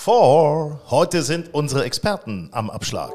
For heute sind unsere Experten am Abschlag.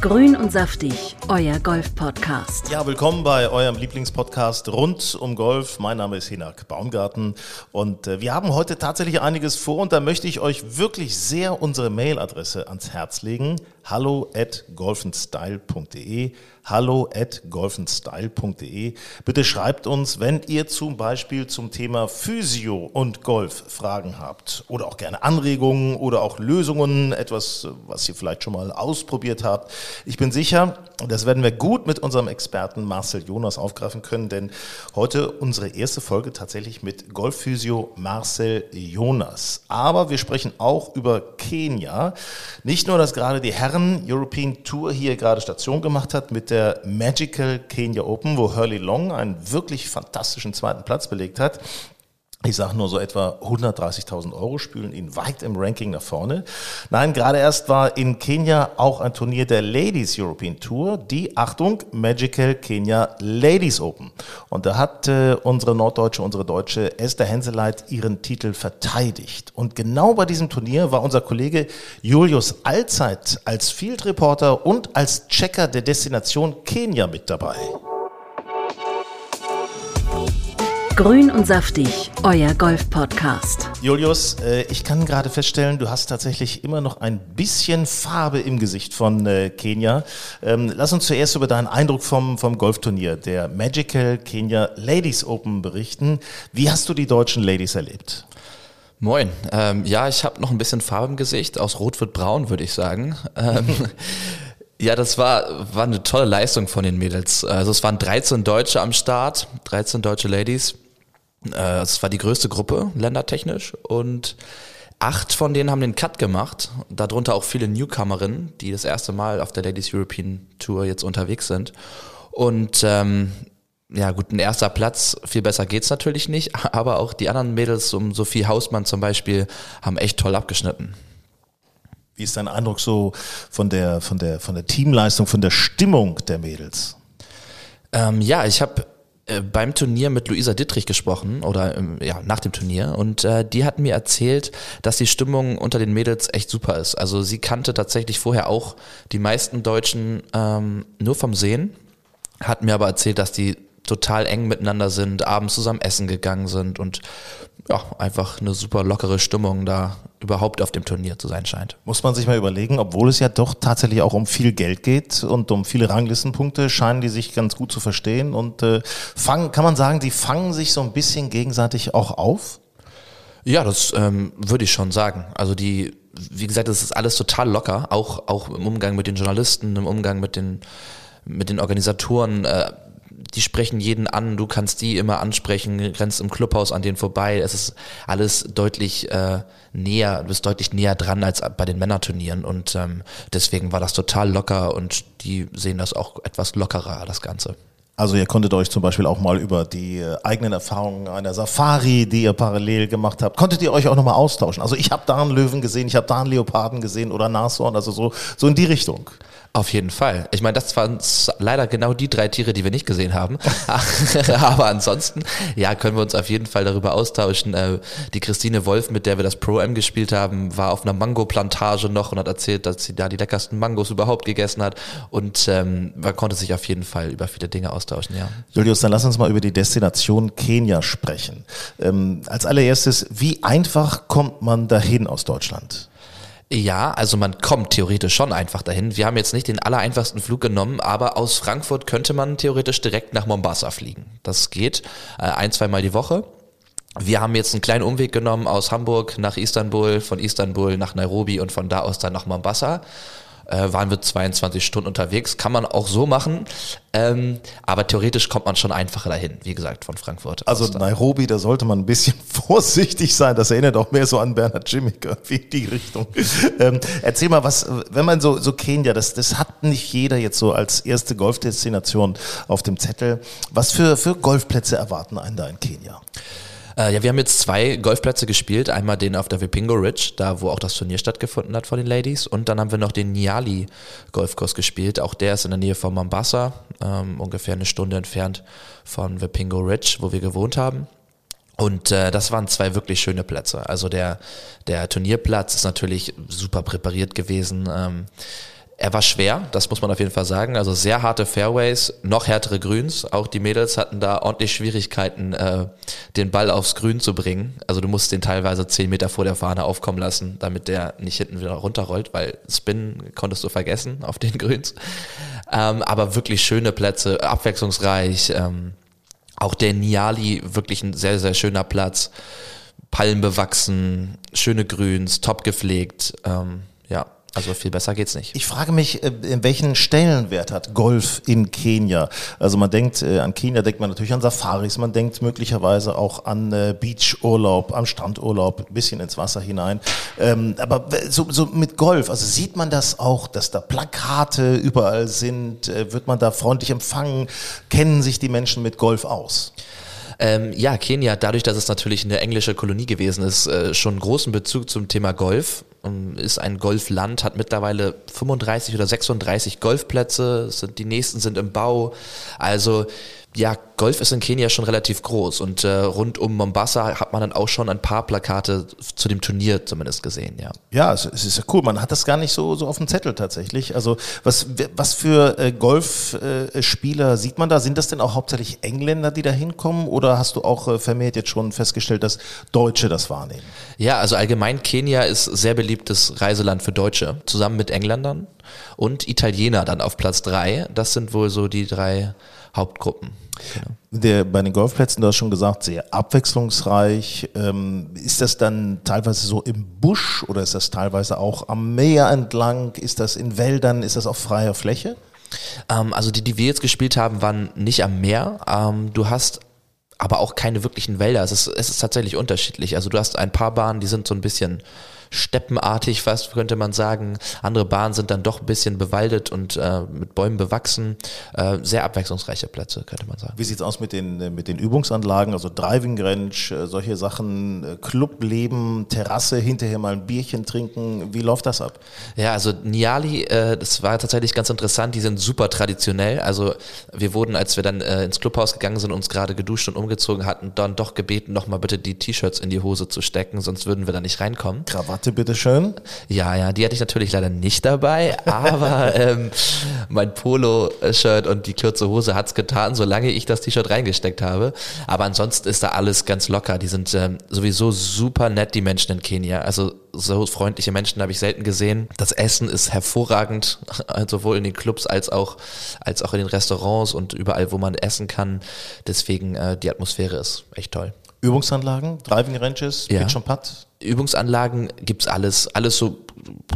Grün und saftig, euer Golf-Podcast. Ja, willkommen bei eurem Lieblingspodcast rund um Golf. Mein Name ist Hinak Baumgarten und äh, wir haben heute tatsächlich einiges vor und da möchte ich euch wirklich sehr unsere Mailadresse ans Herz legen. Hallo at golfenstyle.de hallo at golfenstyle.de. Bitte schreibt uns, wenn ihr zum Beispiel zum Thema Physio und Golf Fragen habt oder auch gerne Anregungen oder auch Lösungen, etwas, was ihr vielleicht schon mal ausprobiert habt. Ich bin sicher, das werden wir gut mit unserem Experten Marcel Jonas aufgreifen können, denn heute unsere erste Folge tatsächlich mit Golfphysio Marcel Jonas. Aber wir sprechen auch über Kenia. Nicht nur, dass gerade die Herren European Tour hier gerade Station gemacht hat mit der Magical Kenya Open, wo Hurley Long einen wirklich fantastischen zweiten Platz belegt hat ich sage nur so etwa 130.000 Euro spülen ihn weit im Ranking nach vorne. Nein, gerade erst war in Kenia auch ein Turnier der Ladies European Tour, die, Achtung, Magical Kenya Ladies Open. Und da hat äh, unsere Norddeutsche, unsere Deutsche Esther Henseleit ihren Titel verteidigt. Und genau bei diesem Turnier war unser Kollege Julius Allzeit als Field Reporter und als Checker der Destination Kenia mit dabei. Grün und saftig, euer Golf-Podcast. Julius, äh, ich kann gerade feststellen, du hast tatsächlich immer noch ein bisschen Farbe im Gesicht von äh, Kenia. Ähm, lass uns zuerst über deinen Eindruck vom, vom Golfturnier, der Magical Kenya Ladies Open berichten. Wie hast du die deutschen Ladies erlebt? Moin. Ähm, ja, ich habe noch ein bisschen Farbe im Gesicht. Aus Rot wird braun, würde ich sagen. Ähm, Ja, das war, war eine tolle Leistung von den Mädels. Also es waren 13 Deutsche am Start, 13 deutsche Ladies. Äh, es war die größte Gruppe, ländertechnisch. Und acht von denen haben den Cut gemacht. Darunter auch viele Newcomerinnen, die das erste Mal auf der Ladies European Tour jetzt unterwegs sind. Und ähm, ja gut, ein erster Platz, viel besser geht's natürlich nicht, aber auch die anderen Mädels, um Sophie Hausmann zum Beispiel, haben echt toll abgeschnitten. Wie ist dein Eindruck so von der, von der, von der Teamleistung, von der Stimmung der Mädels? Ähm, ja, ich habe beim Turnier mit Luisa Dittrich gesprochen oder ähm, ja nach dem Turnier und äh, die hat mir erzählt, dass die Stimmung unter den Mädels echt super ist. Also sie kannte tatsächlich vorher auch die meisten Deutschen ähm, nur vom Sehen, hat mir aber erzählt, dass die total eng miteinander sind, abends zusammen essen gegangen sind und ja, einfach eine super lockere Stimmung da überhaupt auf dem Turnier zu sein scheint. Muss man sich mal überlegen, obwohl es ja doch tatsächlich auch um viel Geld geht und um viele Ranglistenpunkte, scheinen die sich ganz gut zu verstehen und äh, fangen, kann man sagen, die fangen sich so ein bisschen gegenseitig auch auf? Ja, das ähm, würde ich schon sagen. Also die, wie gesagt, das ist alles total locker, auch, auch im Umgang mit den Journalisten, im Umgang mit den, mit den Organisatoren. Äh, die sprechen jeden an, du kannst die immer ansprechen, rennst im Clubhaus an denen vorbei. Es ist alles deutlich äh, näher, du bist deutlich näher dran als bei den Männerturnieren und ähm, deswegen war das total locker und die sehen das auch etwas lockerer, das Ganze. Also ihr konntet euch zum Beispiel auch mal über die äh, eigenen Erfahrungen einer Safari, die ihr parallel gemacht habt, konntet ihr euch auch nochmal austauschen? Also ich habe da einen Löwen gesehen, ich habe da einen Leoparden gesehen oder Nashorn, also so, so in die Richtung. Auf jeden Fall. Ich meine, das waren leider genau die drei Tiere, die wir nicht gesehen haben. Aber ansonsten, ja, können wir uns auf jeden Fall darüber austauschen. Äh, die Christine Wolf, mit der wir das Pro-M gespielt haben, war auf einer Mango-Plantage noch und hat erzählt, dass sie da die leckersten Mangos überhaupt gegessen hat. Und ähm, man konnte sich auf jeden Fall über viele Dinge austauschen, ja. Julius, dann lass uns mal über die Destination Kenia sprechen. Ähm, als allererstes, wie einfach kommt man dahin aus Deutschland? Ja, also man kommt theoretisch schon einfach dahin. Wir haben jetzt nicht den allereinfachsten Flug genommen, aber aus Frankfurt könnte man theoretisch direkt nach Mombasa fliegen. Das geht äh, ein, zweimal die Woche. Wir haben jetzt einen kleinen Umweg genommen aus Hamburg nach Istanbul, von Istanbul nach Nairobi und von da aus dann nach Mombasa. Äh, waren wir 22 Stunden unterwegs. Kann man auch so machen. Ähm, aber theoretisch kommt man schon einfacher dahin, wie gesagt, von Frankfurt. Also Nairobi, da sollte man ein bisschen vorsichtig sein. Das erinnert auch mehr so an Bernhard Jimmick wie in die Richtung. Ähm, erzähl mal, was, wenn man so, so Kenia, das, das hat nicht jeder jetzt so als erste Golfdestination auf dem Zettel. Was für, für Golfplätze erwarten einen da in Kenia? Äh, ja, wir haben jetzt zwei Golfplätze gespielt. Einmal den auf der Vipingo Ridge, da wo auch das Turnier stattgefunden hat von den Ladies. Und dann haben wir noch den Niali Golfkurs gespielt. Auch der ist in der Nähe von Mombasa, ähm, ungefähr eine Stunde entfernt von Vipingo Ridge, wo wir gewohnt haben. Und äh, das waren zwei wirklich schöne Plätze. Also der, der Turnierplatz ist natürlich super präpariert gewesen. Ähm, er war schwer, das muss man auf jeden Fall sagen. Also sehr harte Fairways, noch härtere Grüns. Auch die Mädels hatten da ordentlich Schwierigkeiten, äh, den Ball aufs Grün zu bringen. Also du musst den teilweise zehn Meter vor der Fahne aufkommen lassen, damit der nicht hinten wieder runterrollt, weil Spin konntest du vergessen auf den Grüns. Ähm, aber wirklich schöne Plätze, abwechslungsreich. Ähm, auch der Niali, wirklich ein sehr, sehr schöner Platz. Palmen bewachsen, schöne Grüns, top gepflegt. Ähm, ja, also viel besser geht's nicht. Ich frage mich, äh, in welchen Stellenwert hat Golf in Kenia? Also man denkt, äh, an Kenia denkt man natürlich an Safaris, man denkt möglicherweise auch an äh, Beachurlaub, am Strandurlaub, ein bisschen ins Wasser hinein. Ähm, aber so, so mit Golf, also sieht man das auch, dass da Plakate überall sind? Wird man da freundlich empfangen? Kennen sich die Menschen mit Golf aus? Ähm, ja, Kenia, dadurch, dass es natürlich eine englische Kolonie gewesen ist, äh, schon großen Bezug zum Thema Golf. Ähm, ist ein Golfland, hat mittlerweile 35 oder 36 Golfplätze, sind, die nächsten sind im Bau. Also ja, Golf ist in Kenia schon relativ groß und äh, rund um Mombasa hat man dann auch schon ein paar Plakate zu dem Turnier zumindest gesehen, ja. Ja, es, ist ja cool. Man hat das gar nicht so, so auf dem Zettel tatsächlich. Also was, was für äh, Golfspieler äh, sieht man da? Sind das denn auch hauptsächlich Engländer, die da hinkommen oder hast du auch äh, vermehrt jetzt schon festgestellt, dass Deutsche das wahrnehmen? Ja, also allgemein Kenia ist sehr beliebtes Reiseland für Deutsche, zusammen mit Engländern und Italiener dann auf Platz drei. Das sind wohl so die drei Hauptgruppen. Genau. Der, bei den Golfplätzen, du hast schon gesagt, sehr abwechslungsreich. Ähm, ist das dann teilweise so im Busch oder ist das teilweise auch am Meer entlang? Ist das in Wäldern? Ist das auf freier Fläche? Ähm, also die, die wir jetzt gespielt haben, waren nicht am Meer. Ähm, du hast aber auch keine wirklichen Wälder. Es ist, es ist tatsächlich unterschiedlich. Also du hast ein paar Bahnen, die sind so ein bisschen steppenartig fast, könnte man sagen. Andere Bahnen sind dann doch ein bisschen bewaldet und äh, mit Bäumen bewachsen. Äh, sehr abwechslungsreiche Plätze, könnte man sagen. Wie sieht's aus mit den, äh, mit den Übungsanlagen, also Driving Range, äh, solche Sachen, äh, Clubleben, Terrasse, hinterher mal ein Bierchen trinken. Wie läuft das ab? Ja, also Niali, äh, das war tatsächlich ganz interessant. Die sind super traditionell. Also wir wurden, als wir dann äh, ins Clubhaus gegangen sind, uns gerade geduscht und umgezogen hatten, dann doch gebeten, nochmal bitte die T-Shirts in die Hose zu stecken, sonst würden wir da nicht reinkommen. Krawatte Krawatte, bitteschön. Ja, ja, die hatte ich natürlich leider nicht dabei, aber ähm, mein Polo-Shirt und die kurze Hose hat's getan, solange ich das T-Shirt reingesteckt habe. Aber ansonsten ist da alles ganz locker. Die sind ähm, sowieso super nett, die Menschen in Kenia. Also so freundliche Menschen habe ich selten gesehen. Das Essen ist hervorragend, sowohl in den Clubs als auch, als auch in den Restaurants und überall, wo man essen kann. Deswegen, äh, die Atmosphäre ist echt toll. Übungsanlagen, Driving Ranges, ja. Pitch und Putt? Übungsanlagen gibt's alles, alles so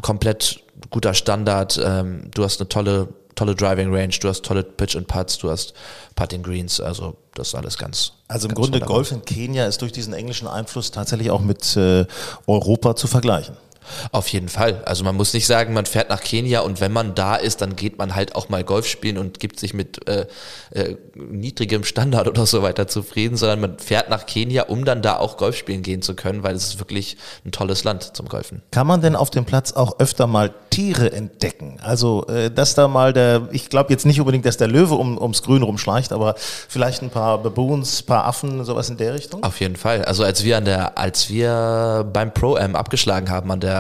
komplett guter Standard. Ähm, du hast eine tolle, tolle Driving Range, du hast tolle Pitch and Putts, du hast Putting Greens, also das ist alles ganz. Also im ganz Grunde wunderbar. Golf in Kenia ist durch diesen englischen Einfluss tatsächlich auch mit äh, Europa zu vergleichen. Auf jeden Fall. Also man muss nicht sagen, man fährt nach Kenia und wenn man da ist, dann geht man halt auch mal Golf spielen und gibt sich mit äh, äh, niedrigem Standard oder so weiter zufrieden, sondern man fährt nach Kenia, um dann da auch Golf spielen gehen zu können, weil es ist wirklich ein tolles Land zum Golfen. Kann man denn auf dem Platz auch öfter mal Tiere entdecken? Also, äh, dass da mal der, ich glaube jetzt nicht unbedingt, dass der Löwe um, ums Grün rumschleicht, aber vielleicht ein paar Baboons, paar Affen, sowas in der Richtung? Auf jeden Fall. Also als wir an der, als wir beim Pro-Am abgeschlagen haben an der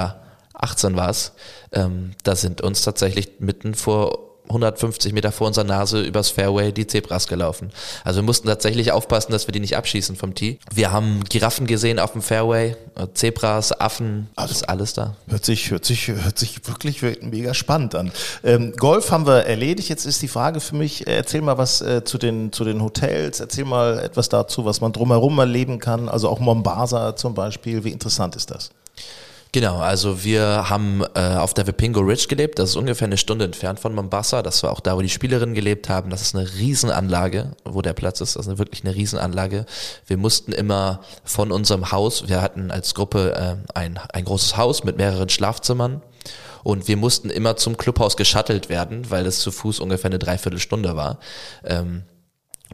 18 war es, ähm, da sind uns tatsächlich mitten vor 150 Meter vor unserer Nase übers Fairway die Zebras gelaufen. Also wir mussten tatsächlich aufpassen, dass wir die nicht abschießen vom Tee. Wir haben Giraffen gesehen auf dem Fairway, äh, Zebras, Affen, Also ist alles da. Hört sich, hört sich, hört sich wirklich mega spannend an. Ähm, Golf haben wir erledigt. Jetzt ist die Frage für mich, äh, erzähl mal was äh, zu, den, zu den Hotels, erzähl mal etwas dazu, was man drumherum erleben kann. Also auch Mombasa zum Beispiel. Wie interessant ist das? Genau, also wir haben äh, auf der Vipingo Ridge gelebt, das ist ungefähr eine Stunde entfernt von Mombasa, das war auch da, wo die Spielerinnen gelebt haben, das ist eine Riesenanlage, wo der Platz ist, das ist wirklich eine Riesenanlage. Wir mussten immer von unserem Haus, wir hatten als Gruppe äh, ein, ein großes Haus mit mehreren Schlafzimmern. Und wir mussten immer zum Clubhaus geschattelt werden, weil es zu Fuß ungefähr eine Dreiviertelstunde war. Ähm,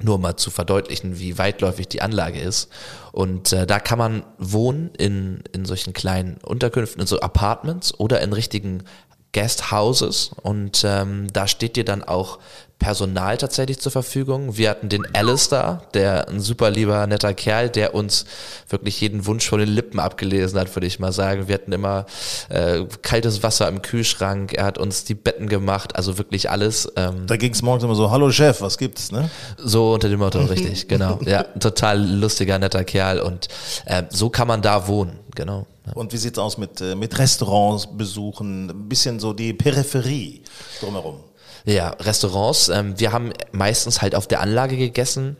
nur mal zu verdeutlichen, wie weitläufig die Anlage ist. Und äh, da kann man wohnen in, in solchen kleinen Unterkünften, in so Apartments oder in richtigen Guesthouses. Und ähm, da steht dir dann auch Personal tatsächlich zur Verfügung. Wir hatten den Alistair, der ein super lieber, netter Kerl, der uns wirklich jeden Wunsch von den Lippen abgelesen hat, würde ich mal sagen. Wir hatten immer äh, kaltes Wasser im Kühlschrank, er hat uns die Betten gemacht, also wirklich alles. Ähm, da ging es morgens immer so, hallo Chef, was gibt's, ne? So unter dem Motto, richtig, genau. Ja, total lustiger, netter Kerl und äh, so kann man da wohnen, genau. Ja. Und wie sieht's aus mit, äh, mit Restaurants besuchen, ein bisschen so die Peripherie drumherum? Ja, Restaurants. Ähm, wir haben meistens halt auf der Anlage gegessen,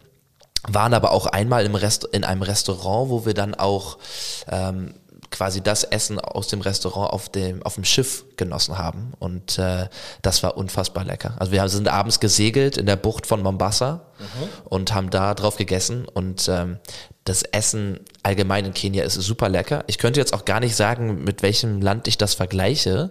waren aber auch einmal im Rest in einem Restaurant, wo wir dann auch ähm, quasi das Essen aus dem Restaurant auf dem auf dem Schiff genossen haben und äh, das war unfassbar lecker. Also wir sind abends gesegelt in der Bucht von Mombasa mhm. und haben da drauf gegessen und ähm, das Essen allgemein in Kenia ist super lecker. Ich könnte jetzt auch gar nicht sagen, mit welchem Land ich das vergleiche.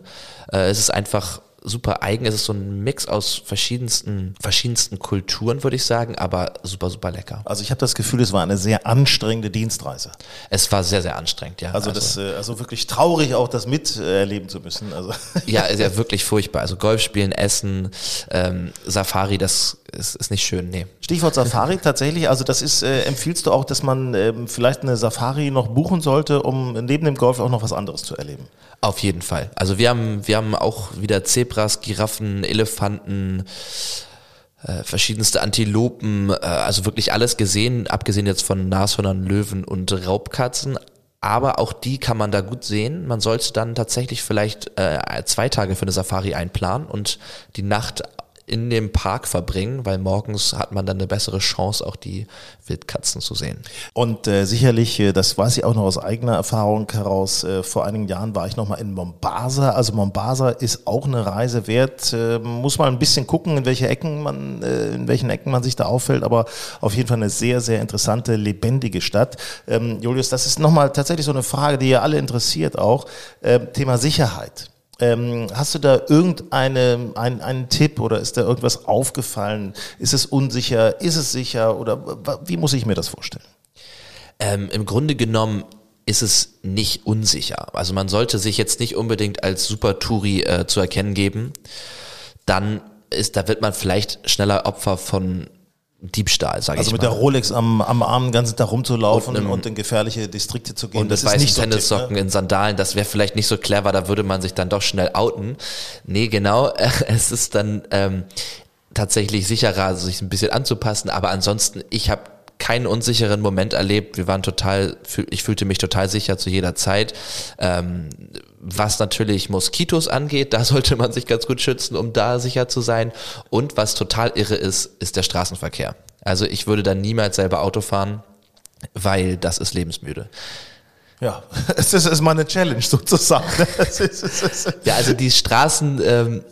Äh, es ist einfach super eigen. Es ist so ein Mix aus verschiedensten, verschiedensten Kulturen, würde ich sagen, aber super, super lecker. Also ich habe das Gefühl, es war eine sehr anstrengende Dienstreise. Es war sehr, sehr anstrengend, ja. Also, also das, äh, also wirklich traurig, auch das miterleben zu müssen. Also. Ja, ist ja wirklich furchtbar. Also Golf spielen, Essen, ähm, Safari, das ist, ist nicht schön, nee. Stichwort Safari tatsächlich, also das ist, äh, empfiehlst du auch, dass man ähm, vielleicht eine Safari noch buchen sollte, um neben dem Golf auch noch was anderes zu erleben? Auf jeden Fall. Also wir haben, wir haben auch wieder Zebras, Giraffen, Elefanten, äh, verschiedenste Antilopen, äh, also wirklich alles gesehen, abgesehen jetzt von Nashörnern, Löwen und Raubkatzen. Aber auch die kann man da gut sehen. Man sollte dann tatsächlich vielleicht äh, zwei Tage für eine Safari einplanen und die Nacht in dem Park verbringen, weil morgens hat man dann eine bessere Chance, auch die Wildkatzen zu sehen. Und äh, sicherlich, äh, das weiß ich auch noch aus eigener Erfahrung heraus, äh, vor einigen Jahren war ich nochmal in Mombasa. Also Mombasa ist auch eine Reise wert. Äh, muss man ein bisschen gucken, in welche Ecken man, äh, in welchen Ecken man sich da auffällt, aber auf jeden Fall eine sehr, sehr interessante, lebendige Stadt. Ähm, Julius, das ist nochmal tatsächlich so eine Frage, die ja alle interessiert auch. Ähm, Thema Sicherheit. Ähm, hast du da irgendeinen ein, Tipp oder ist da irgendwas aufgefallen? Ist es unsicher? Ist es sicher? Oder wie muss ich mir das vorstellen? Ähm, Im Grunde genommen ist es nicht unsicher. Also man sollte sich jetzt nicht unbedingt als Super-Touri äh, zu erkennen geben. Dann ist, da wird man vielleicht schneller Opfer von Diebstahl, sage also ich mal. Also mit der Rolex am, am Arm den ganzen Tag rumzulaufen und, und in gefährliche Distrikte zu gehen. Und das mit weißen so Tennissocken ne? in Sandalen, das wäre vielleicht nicht so clever, da würde man sich dann doch schnell outen. Nee, genau, es ist dann ähm, tatsächlich sicherer, sich ein bisschen anzupassen, aber ansonsten, ich habe keinen unsicheren Moment erlebt. Wir waren total, ich fühlte mich total sicher zu jeder Zeit. Ähm, was natürlich Moskitos angeht, da sollte man sich ganz gut schützen, um da sicher zu sein. Und was total irre ist, ist der Straßenverkehr. Also ich würde dann niemals selber Auto fahren, weil das ist lebensmüde. Ja, es ist, ist mal eine Challenge sozusagen. ja, also die Straßen, ähm,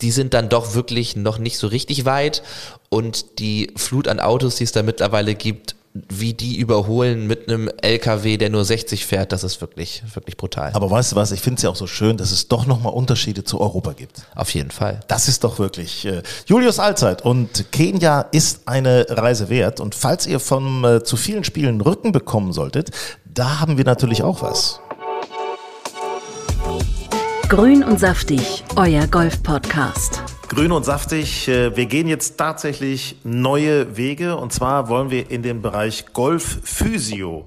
die sind dann doch wirklich noch nicht so richtig weit und die Flut an Autos, die es da mittlerweile gibt, wie die überholen mit einem LKW, der nur 60 fährt, das ist wirklich, wirklich brutal. Aber weißt du was, ich finde es ja auch so schön, dass es doch nochmal Unterschiede zu Europa gibt. Auf jeden Fall. Das ist doch wirklich äh, Julius Allzeit und Kenia ist eine Reise wert und falls ihr von äh, zu vielen Spielen Rücken bekommen solltet, da haben wir natürlich auch was. Grün und saftig, euer Golf-Podcast. Grün und saftig. Äh, wir gehen jetzt tatsächlich neue Wege und zwar wollen wir in den Bereich Golf Physio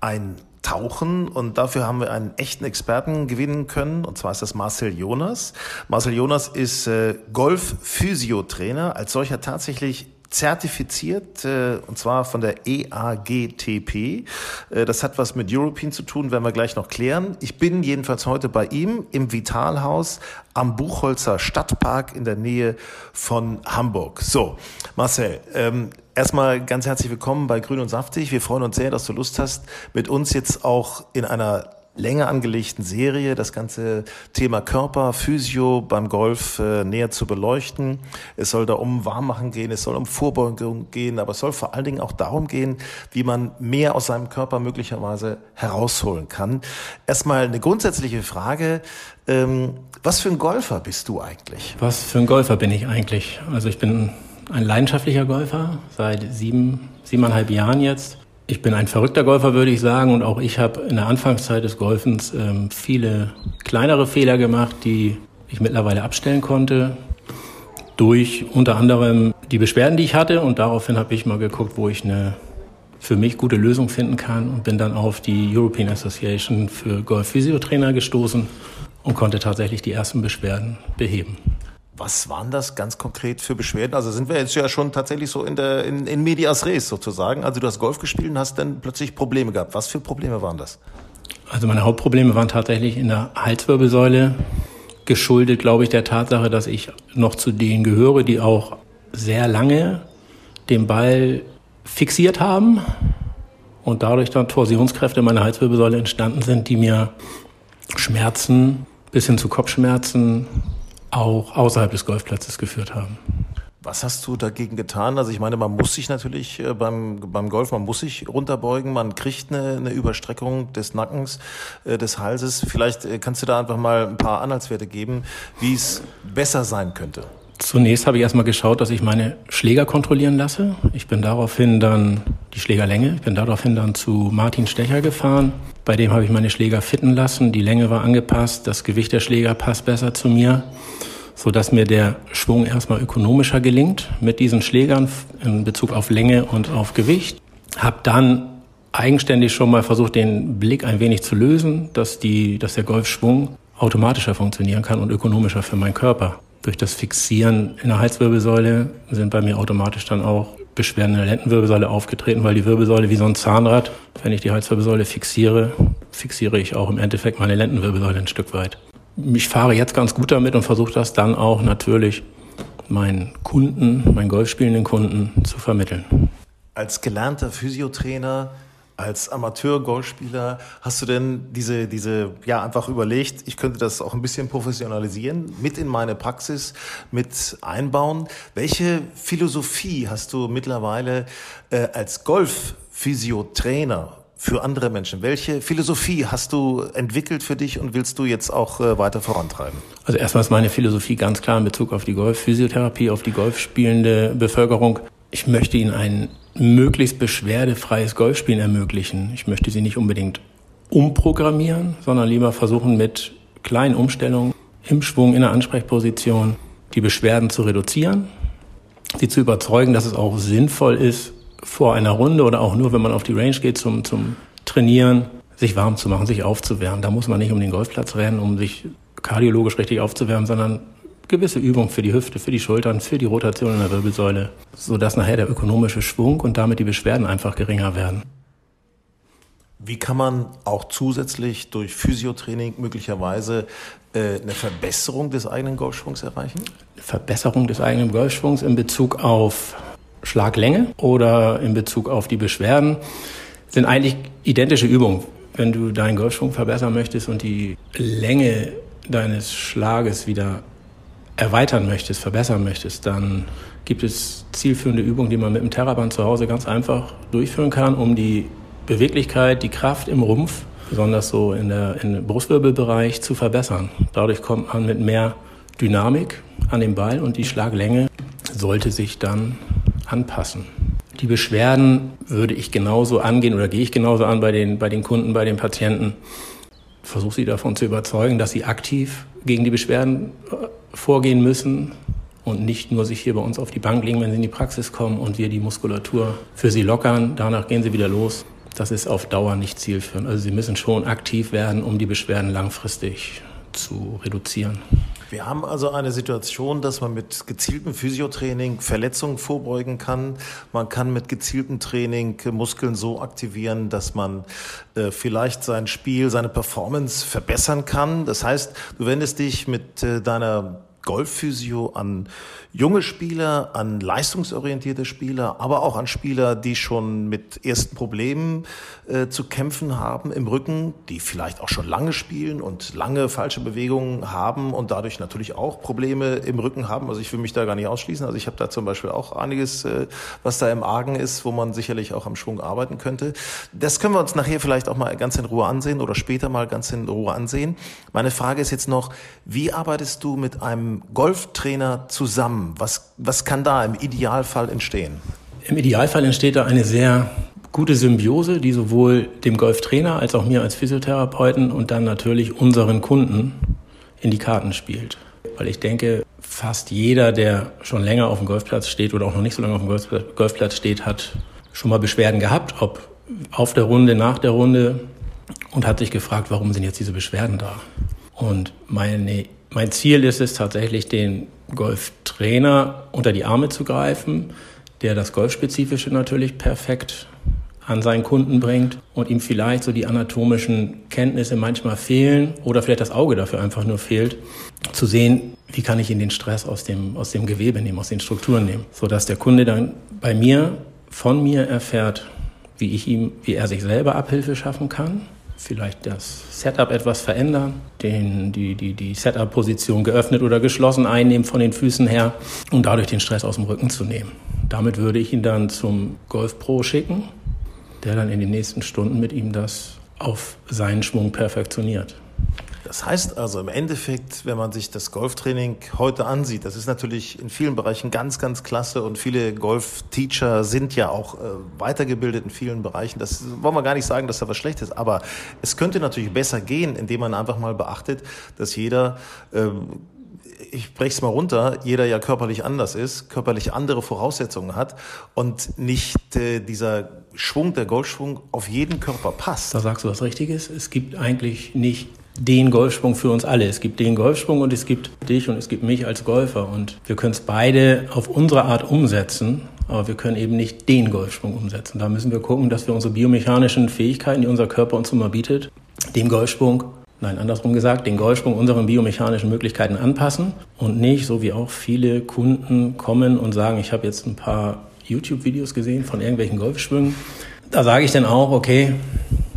eintauchen und dafür haben wir einen echten Experten gewinnen können und zwar ist das Marcel Jonas. Marcel Jonas ist äh, Golf Physio Trainer, als solcher tatsächlich zertifiziert, äh, und zwar von der EAGTP. Äh, das hat was mit European zu tun, werden wir gleich noch klären. Ich bin jedenfalls heute bei ihm im Vitalhaus am Buchholzer Stadtpark in der Nähe von Hamburg. So, Marcel, ähm, erstmal ganz herzlich willkommen bei Grün und Saftig. Wir freuen uns sehr, dass du Lust hast, mit uns jetzt auch in einer länger angelegten Serie das ganze Thema Körper, Physio beim Golf äh, näher zu beleuchten. Es soll da um Warmmachen gehen, es soll um Vorbeugung gehen, aber es soll vor allen Dingen auch darum gehen, wie man mehr aus seinem Körper möglicherweise herausholen kann. Erstmal eine grundsätzliche Frage. Ähm, was für ein Golfer bist du eigentlich? Was für ein Golfer bin ich eigentlich? Also ich bin ein leidenschaftlicher Golfer seit sieben, siebeneinhalb Jahren jetzt. Ich bin ein verrückter Golfer, würde ich sagen, und auch ich habe in der Anfangszeit des Golfens ähm, viele kleinere Fehler gemacht, die ich mittlerweile abstellen konnte. Durch unter anderem die Beschwerden, die ich hatte. Und daraufhin habe ich mal geguckt, wo ich eine für mich gute Lösung finden kann und bin dann auf die European Association für Golf-Physiotrainer gestoßen und konnte tatsächlich die ersten Beschwerden beheben. Was waren das ganz konkret für Beschwerden? Also sind wir jetzt ja schon tatsächlich so in der in, in medias res sozusagen. Also du hast Golf gespielt und hast dann plötzlich Probleme gehabt. Was für Probleme waren das? Also meine Hauptprobleme waren tatsächlich in der Halswirbelsäule geschuldet, glaube ich, der Tatsache, dass ich noch zu denen gehöre, die auch sehr lange den Ball fixiert haben und dadurch dann Torsionskräfte in meiner Halswirbelsäule entstanden sind, die mir Schmerzen bis hin zu Kopfschmerzen auch außerhalb des Golfplatzes geführt haben. Was hast du dagegen getan? Also ich meine, man muss sich natürlich äh, beim, beim Golf, man muss sich runterbeugen, man kriegt eine, eine Überstreckung des Nackens, äh, des Halses. Vielleicht äh, kannst du da einfach mal ein paar Anhaltswerte geben, wie es besser sein könnte. Zunächst habe ich erstmal geschaut, dass ich meine Schläger kontrollieren lasse. Ich bin daraufhin dann die Schlägerlänge, ich bin daraufhin dann zu Martin Stecher gefahren. Bei dem habe ich meine Schläger fitten lassen, die Länge war angepasst, das Gewicht der Schläger passt besser zu mir so dass mir der Schwung erstmal ökonomischer gelingt mit diesen Schlägern in Bezug auf Länge und auf Gewicht. Hab dann eigenständig schon mal versucht, den Blick ein wenig zu lösen, dass, die, dass der Golfschwung automatischer funktionieren kann und ökonomischer für meinen Körper. Durch das Fixieren in der Halswirbelsäule sind bei mir automatisch dann auch Beschwerden in der Lendenwirbelsäule aufgetreten, weil die Wirbelsäule wie so ein Zahnrad, wenn ich die Halswirbelsäule fixiere, fixiere ich auch im Endeffekt meine Lendenwirbelsäule ein Stück weit ich fahre jetzt ganz gut damit und versuche das dann auch natürlich meinen Kunden, meinen golfspielenden Kunden zu vermitteln. Als gelernter Physiotrainer, als Amateur-Golfspieler, hast du denn diese, diese, ja, einfach überlegt, ich könnte das auch ein bisschen professionalisieren, mit in meine Praxis mit einbauen? Welche Philosophie hast du mittlerweile äh, als Golf-Physiotrainer für andere Menschen. Welche Philosophie hast du entwickelt für dich und willst du jetzt auch äh, weiter vorantreiben? Also erstmal ist meine Philosophie ganz klar in Bezug auf die Golfphysiotherapie, auf die golfspielende Bevölkerung. Ich möchte ihnen ein möglichst beschwerdefreies Golfspielen ermöglichen. Ich möchte sie nicht unbedingt umprogrammieren, sondern lieber versuchen mit kleinen Umstellungen im Schwung, in der Ansprechposition die Beschwerden zu reduzieren, sie zu überzeugen, dass es auch sinnvoll ist, vor einer Runde oder auch nur, wenn man auf die Range geht zum, zum Trainieren, sich warm zu machen, sich aufzuwärmen. Da muss man nicht um den Golfplatz rennen, um sich kardiologisch richtig aufzuwärmen, sondern gewisse Übungen für die Hüfte, für die Schultern, für die Rotation in der Wirbelsäule, sodass nachher der ökonomische Schwung und damit die Beschwerden einfach geringer werden. Wie kann man auch zusätzlich durch Physiotraining möglicherweise äh, eine Verbesserung des eigenen Golfschwungs erreichen? Verbesserung des eigenen Golfschwungs in Bezug auf Schlaglänge oder in Bezug auf die Beschwerden sind eigentlich identische Übungen. Wenn du deinen Golfschwung verbessern möchtest und die Länge deines Schlages wieder erweitern möchtest, verbessern möchtest, dann gibt es zielführende Übungen, die man mit dem Terraband zu Hause ganz einfach durchführen kann, um die Beweglichkeit, die Kraft im Rumpf, besonders so in der, im Brustwirbelbereich, zu verbessern. Dadurch kommt man mit mehr Dynamik an den Ball und die Schlaglänge sollte sich dann anpassen. Die Beschwerden würde ich genauso angehen oder gehe ich genauso an bei den, bei den Kunden, bei den Patienten. Versuche sie davon zu überzeugen, dass sie aktiv gegen die Beschwerden äh, vorgehen müssen und nicht nur sich hier bei uns auf die Bank legen, wenn sie in die Praxis kommen und wir die Muskulatur für sie lockern. Danach gehen sie wieder los. Das ist auf Dauer nicht zielführend. Also sie müssen schon aktiv werden, um die Beschwerden langfristig zu reduzieren. Wir haben also eine Situation, dass man mit gezieltem Physiotraining Verletzungen vorbeugen kann. Man kann mit gezieltem Training Muskeln so aktivieren, dass man äh, vielleicht sein Spiel, seine Performance verbessern kann. Das heißt, du wendest dich mit äh, deiner Golfphysio an junge Spieler, an leistungsorientierte Spieler, aber auch an Spieler, die schon mit ersten Problemen äh, zu kämpfen haben im Rücken, die vielleicht auch schon lange spielen und lange falsche Bewegungen haben und dadurch natürlich auch Probleme im Rücken haben. Also ich will mich da gar nicht ausschließen. Also ich habe da zum Beispiel auch einiges, äh, was da im Argen ist, wo man sicherlich auch am Schwung arbeiten könnte. Das können wir uns nachher vielleicht auch mal ganz in Ruhe ansehen oder später mal ganz in Ruhe ansehen. Meine Frage ist jetzt noch, wie arbeitest du mit einem Golftrainer zusammen? Was, was kann da im Idealfall entstehen? Im Idealfall entsteht da eine sehr gute Symbiose, die sowohl dem Golftrainer als auch mir als Physiotherapeuten und dann natürlich unseren Kunden in die Karten spielt. Weil ich denke, fast jeder, der schon länger auf dem Golfplatz steht oder auch noch nicht so lange auf dem Golfplatz steht, hat schon mal Beschwerden gehabt, ob auf der Runde, nach der Runde und hat sich gefragt, warum sind jetzt diese Beschwerden da? Und meine, mein Ziel ist es tatsächlich, den Golftrainer unter die Arme zu greifen, der das Golfspezifische natürlich perfekt an seinen Kunden bringt und ihm vielleicht so die anatomischen Kenntnisse manchmal fehlen oder vielleicht das Auge dafür einfach nur fehlt, zu sehen, wie kann ich ihn den Stress aus dem, aus dem Gewebe nehmen, aus den Strukturen nehmen, sodass der Kunde dann bei mir, von mir erfährt, wie ich ihm, wie er sich selber Abhilfe schaffen kann, vielleicht das Setup etwas verändern, den, die, die, die Setup-Position geöffnet oder geschlossen einnehmen von den Füßen her und dadurch den Stress aus dem Rücken zu nehmen. Damit würde ich ihn dann zum Golf Pro schicken, der dann in den nächsten Stunden mit ihm das auf seinen Schwung perfektioniert. Das heißt also im Endeffekt, wenn man sich das Golftraining heute ansieht, das ist natürlich in vielen Bereichen ganz, ganz klasse und viele Golfteacher sind ja auch äh, weitergebildet in vielen Bereichen. Das wollen wir gar nicht sagen, dass da was schlecht ist, aber es könnte natürlich besser gehen, indem man einfach mal beachtet, dass jeder ähm, ich breche es mal runter, jeder ja körperlich anders ist, körperlich andere Voraussetzungen hat und nicht äh, dieser Schwung, der Golfschwung auf jeden Körper passt. Da sagst du was Richtiges. Es gibt eigentlich nicht den Golfsprung für uns alle. Es gibt den Golfsprung und es gibt dich und es gibt mich als Golfer. Und wir können es beide auf unsere Art umsetzen, aber wir können eben nicht den Golfsprung umsetzen. Da müssen wir gucken, dass wir unsere biomechanischen Fähigkeiten, die unser Körper uns immer bietet, dem Golfsprung nein, andersrum gesagt, den Golfsprung unseren biomechanischen Möglichkeiten anpassen und nicht, so wie auch viele Kunden kommen und sagen, ich habe jetzt ein paar YouTube-Videos gesehen von irgendwelchen Golfschwüngen. Da sage ich dann auch, okay,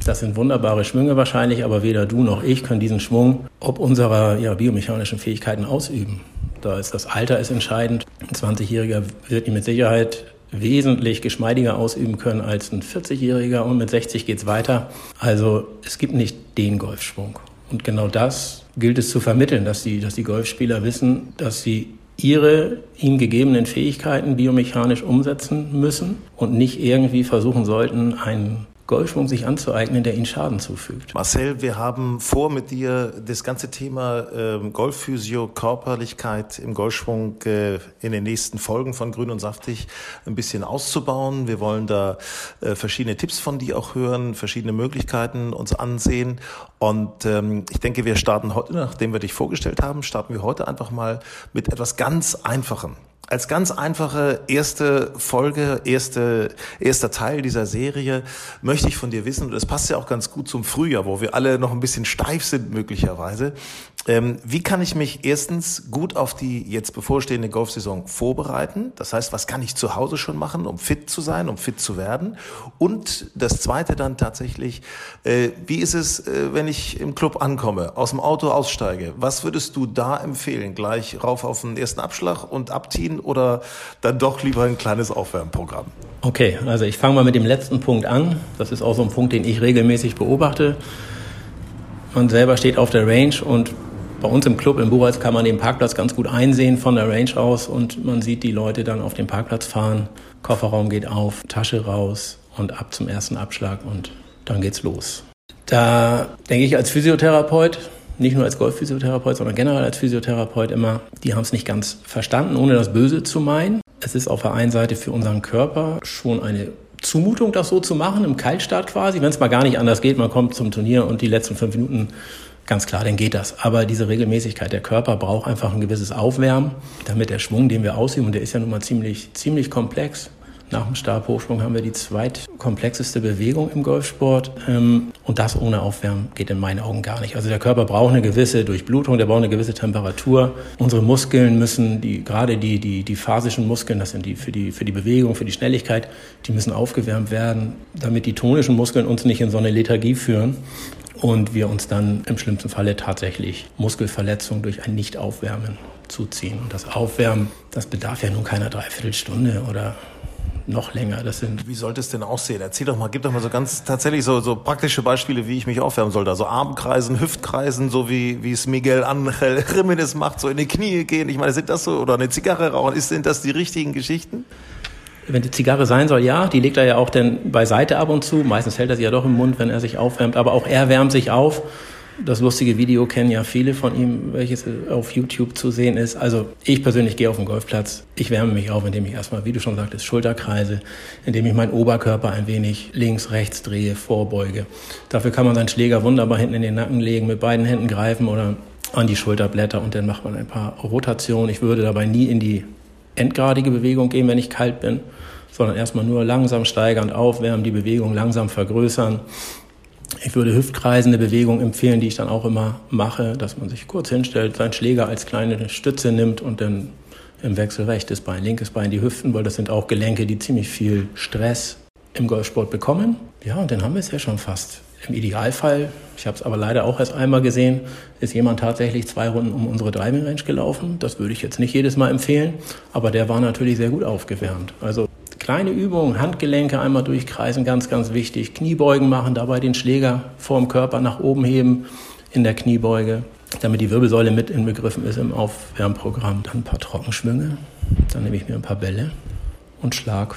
das sind wunderbare Schwünge wahrscheinlich, aber weder du noch ich können diesen Schwung ob unserer ja, biomechanischen Fähigkeiten ausüben. Da ist das Alter ist entscheidend. Ein 20-Jähriger wird ihn mit Sicherheit wesentlich geschmeidiger ausüben können als ein 40-Jähriger und mit 60 geht's weiter. Also es gibt nicht den Golfschwung. Und genau das gilt es zu vermitteln, dass die, dass die Golfspieler wissen, dass sie ihre ihnen gegebenen Fähigkeiten biomechanisch umsetzen müssen und nicht irgendwie versuchen sollten, einen Golfschwung sich anzueignen, der ihnen Schaden zufügt. Marcel, wir haben vor, mit dir das ganze Thema äh, Golfphysio, Körperlichkeit im Golfschwung äh, in den nächsten Folgen von Grün und Saftig ein bisschen auszubauen. Wir wollen da äh, verschiedene Tipps von dir auch hören, verschiedene Möglichkeiten uns ansehen. Und ähm, ich denke, wir starten heute, nachdem wir dich vorgestellt haben, starten wir heute einfach mal mit etwas ganz Einfachem als ganz einfache erste Folge, erste, erster Teil dieser Serie möchte ich von dir wissen, und das passt ja auch ganz gut zum Frühjahr, wo wir alle noch ein bisschen steif sind möglicherweise. Ähm, wie kann ich mich erstens gut auf die jetzt bevorstehende Golfsaison vorbereiten? Das heißt, was kann ich zu Hause schon machen, um fit zu sein, um fit zu werden? Und das zweite dann tatsächlich, äh, wie ist es, äh, wenn ich im Club ankomme, aus dem Auto aussteige? Was würdest du da empfehlen? Gleich rauf auf den ersten Abschlag und abziehen oder dann doch lieber ein kleines Aufwärmprogramm? Okay, also ich fange mal mit dem letzten Punkt an. Das ist auch so ein Punkt, den ich regelmäßig beobachte. Man selber steht auf der Range und bei uns im Club in Buchholz kann man den Parkplatz ganz gut einsehen von der Range aus und man sieht die Leute dann auf den Parkplatz fahren. Kofferraum geht auf, Tasche raus und ab zum ersten Abschlag und dann geht's los. Da denke ich als Physiotherapeut, nicht nur als Golfphysiotherapeut, sondern generell als Physiotherapeut immer, die haben es nicht ganz verstanden, ohne das Böse zu meinen. Es ist auf der einen Seite für unseren Körper schon eine Zumutung, das so zu machen, im Kaltstart quasi, wenn es mal gar nicht anders geht, man kommt zum Turnier und die letzten fünf Minuten, ganz klar, dann geht das. Aber diese Regelmäßigkeit, der Körper braucht einfach ein gewisses Aufwärmen, damit der Schwung, den wir ausüben, und der ist ja nun mal ziemlich, ziemlich komplex, Nach dem Stabhochsprung haben wir die zweitkomplexeste Bewegung im Golfsport. Ähm, und das ohne Aufwärmen geht in meinen Augen gar nicht. Also der Körper braucht eine gewisse Durchblutung, der braucht eine gewisse Temperatur. Unsere Muskeln müssen, die, gerade die, die, die phasischen Muskeln, das sind die für, die für die Bewegung, für die Schnelligkeit, die müssen aufgewärmt werden, damit die tonischen Muskeln uns nicht in so eine Lethargie führen und wir uns dann im schlimmsten Falle tatsächlich Muskelverletzungen durch ein Nicht-Aufwärmen zuziehen. Und das Aufwärmen, das bedarf ja nun keiner Dreiviertelstunde oder noch länger. Das sind wie sollte es denn aussehen? Erzähl doch mal, gib doch mal so ganz tatsächlich so, so praktische Beispiele, wie ich mich aufwärmen sollte. Also Armkreisen, Hüftkreisen, so wie, wie es Miguel Angel Jimenez macht, so in die Knie gehen. Ich meine, sind das so, oder eine Zigarre rauchen, ist, sind das die richtigen Geschichten? Wenn die Zigarre sein soll, ja, die legt er ja auch dann beiseite ab und zu. Meistens hält er sie ja doch im Mund, wenn er sich aufwärmt. Aber auch er wärmt sich auf. Das lustige Video kennen ja viele von ihm, welches auf YouTube zu sehen ist. Also ich persönlich gehe auf den Golfplatz. Ich wärme mich auf, indem ich erstmal, wie du schon sagtest, Schulterkreise, indem ich meinen Oberkörper ein wenig links, rechts drehe, vorbeuge. Dafür kann man seinen Schläger wunderbar hinten in den Nacken legen, mit beiden Händen greifen oder an die Schulterblätter und dann macht man ein paar Rotationen. Ich würde dabei nie in die endgradige Bewegung gehen, wenn ich kalt bin, sondern erstmal nur langsam steigernd aufwärmen, die Bewegung langsam vergrößern ich würde hüftkreisende Bewegung empfehlen, die ich dann auch immer mache, dass man sich kurz hinstellt, seinen Schläger als kleine Stütze nimmt und dann im Wechsel rechtes Bein, linkes Bein, die Hüften, weil das sind auch Gelenke, die ziemlich viel Stress im Golfsport bekommen. Ja, und dann haben wir es ja schon fast. Im Idealfall, ich habe es aber leider auch erst einmal gesehen, ist jemand tatsächlich zwei Runden um unsere Driving Range gelaufen. Das würde ich jetzt nicht jedes Mal empfehlen, aber der war natürlich sehr gut aufgewärmt. Also Kleine Übungen, Handgelenke einmal durchkreisen, ganz, ganz wichtig. Kniebeugen machen, dabei den Schläger vorm Körper nach oben heben in der Kniebeuge, damit die Wirbelsäule mit inbegriffen ist im Aufwärmprogramm. Dann ein paar Trockenschwünge, dann nehme ich mir ein paar Bälle und Schlag.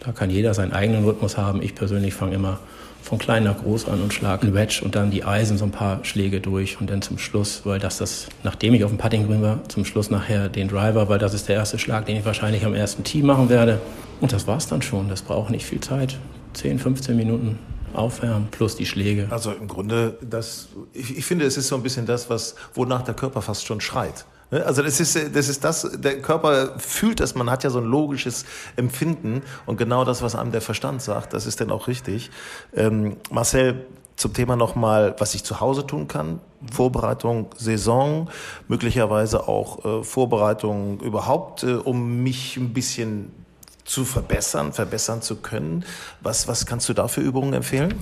Da kann jeder seinen eigenen Rhythmus haben. Ich persönlich fange immer von klein nach groß an und schlage ein Wedge und dann die Eisen so ein paar Schläge durch und dann zum Schluss, weil das das, nachdem ich auf dem Puttinggrün war, zum Schluss nachher den Driver, weil das ist der erste Schlag, den ich wahrscheinlich am ersten Tee machen werde. Und das war's dann schon. Das braucht nicht viel Zeit. 10, 15 Minuten aufwärmen plus die Schläge. Also im Grunde, das, ich, ich finde, es ist so ein bisschen das, was, wonach der Körper fast schon schreit. Ne? Also das ist, das ist das, der Körper fühlt das, man hat ja so ein logisches Empfinden und genau das, was einem der Verstand sagt, das ist dann auch richtig. Ähm, Marcel, zum Thema nochmal, was ich zu Hause tun kann. Vorbereitung Saison, möglicherweise auch äh, Vorbereitung überhaupt, äh, um mich ein bisschen zu verbessern, verbessern zu können. Was, was kannst du da für Übungen empfehlen?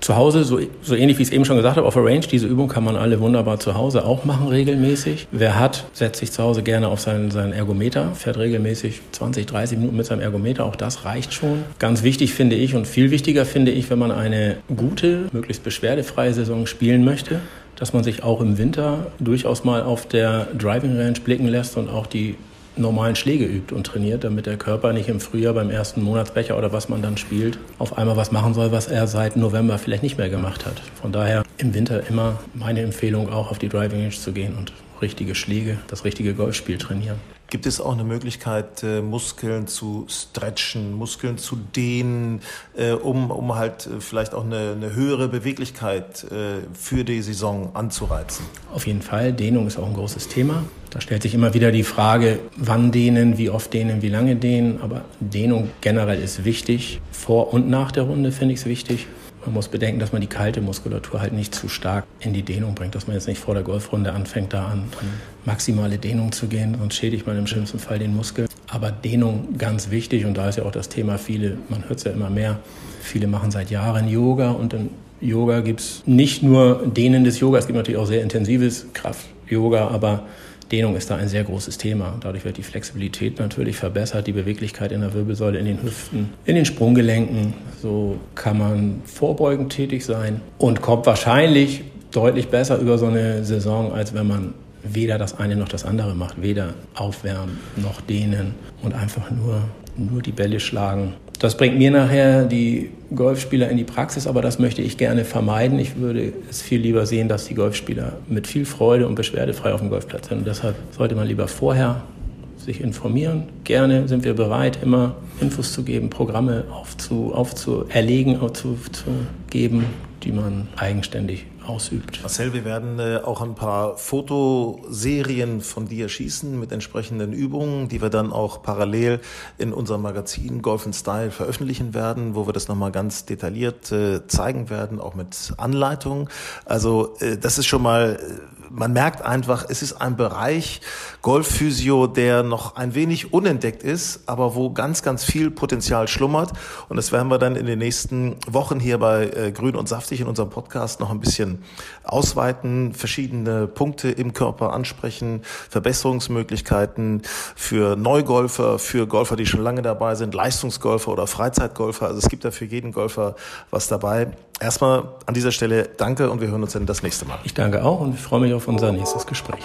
Zu Hause, so, so ähnlich wie ich es eben schon gesagt habe, auf der Range, diese Übung kann man alle wunderbar zu Hause auch machen, regelmäßig. Wer hat, setzt sich zu Hause gerne auf seinen, seinen Ergometer, fährt regelmäßig 20, 30 Minuten mit seinem Ergometer, auch das reicht schon. Ganz wichtig finde ich und viel wichtiger finde ich, wenn man eine gute, möglichst beschwerdefreie Saison spielen möchte, dass man sich auch im Winter durchaus mal auf der Driving Range blicken lässt und auch die normalen Schläge übt und trainiert, damit der Körper nicht im Frühjahr beim ersten Monatsbecher oder was man dann spielt, auf einmal was machen soll, was er seit November vielleicht nicht mehr gemacht hat. Von daher im Winter immer meine Empfehlung auch auf die Driving Range zu gehen und richtige Schläge, das richtige Golfspiel trainieren. Gibt es auch eine Möglichkeit, äh, Muskeln zu stretchen, Muskeln zu dehnen, äh, um, um halt äh, vielleicht auch eine, eine höhere Beweglichkeit für die Saison anzureizen? Auf jeden Fall. Dehnung ist auch ein großes Thema. Da stellt sich immer wieder die Frage, wann dehnen, wie oft dehnen, wie lange dehnen. Aber Dehnung generell ist wichtig. Vor und nach der Runde finde ich es wichtig. Man muss bedenken, dass man die kalte Muskulatur halt nicht zu stark in die Dehnung bringt, dass man jetzt nicht vor der Golfrunde anfängt, da an, maximale Dehnung zu gehen, sonst schädigt man im schlimmsten Fall den Muskel. Aber Dehnung ganz wichtig und da ist ja auch das Thema viele, man hört es ja immer mehr, viele machen seit Jahren Yoga und im Yoga gibt es nicht nur dehnendes Yoga, es gibt natürlich auch sehr intensives Kraft-Yoga, aber Dehnung ist da ein sehr großes Thema. Dadurch wird die Flexibilität natürlich verbessert, die Beweglichkeit in der Wirbelsäule, in den Hüften, in den Sprunggelenken. So kann man vorbeugend tätig sein und kommt wahrscheinlich deutlich besser über so eine Saison, als wenn man weder das eine noch das andere macht. Weder aufwärmen noch dehnen und einfach nur, nur die Bälle schlagen. Das bringt mir nachher die Golfspieler in die Praxis, aber das möchte ich gerne vermeiden. Ich würde es viel lieber sehen, dass die Golfspieler mit viel Freude und beschwerdefrei auf dem Golfplatz sind. Und deshalb sollte man lieber vorher sich informieren. Gerne sind wir bereit, immer Infos zu geben, Programme aufzu, aufzuerlegen, aufzugeben, die man eigenständig ausübt. Marcel, wir werden äh, auch ein paar Fotoserien von dir schießen mit entsprechenden Übungen, die wir dann auch parallel in unserem Magazin Golf Style veröffentlichen werden, wo wir das nochmal ganz detailliert äh, zeigen werden, auch mit Anleitungen. Also äh, das ist schon mal man merkt einfach, es ist ein Bereich Golfphysio, der noch ein wenig unentdeckt ist, aber wo ganz, ganz viel Potenzial schlummert. Und das werden wir dann in den nächsten Wochen hier bei Grün und Saftig in unserem Podcast noch ein bisschen ausweiten, verschiedene Punkte im Körper ansprechen, Verbesserungsmöglichkeiten für Neugolfer, für Golfer, die schon lange dabei sind, Leistungsgolfer oder Freizeitgolfer. Also es gibt da für jeden Golfer was dabei. Erstmal an dieser Stelle danke und wir hören uns dann das nächste Mal. Ich danke auch und ich freue mich auf unser nächstes Gespräch.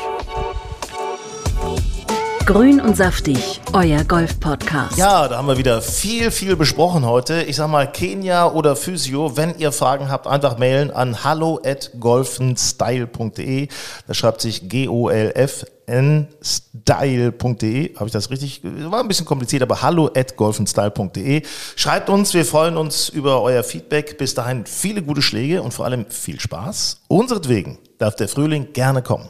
Grün und saftig, euer Golf-Podcast. Ja, da haben wir wieder viel, viel besprochen heute. Ich sag mal, Kenia oder Physio, wenn ihr Fragen habt, einfach mailen an hallo at golfenstyle.de. Da schreibt sich G-O-L-F golfenstyle.de. Habe ich das richtig? War ein bisschen kompliziert, aber hallo at golfenstyle.de. Schreibt uns, wir freuen uns über euer Feedback. Bis dahin viele gute Schläge und vor allem viel Spaß. Unseretwegen darf der Frühling gerne kommen.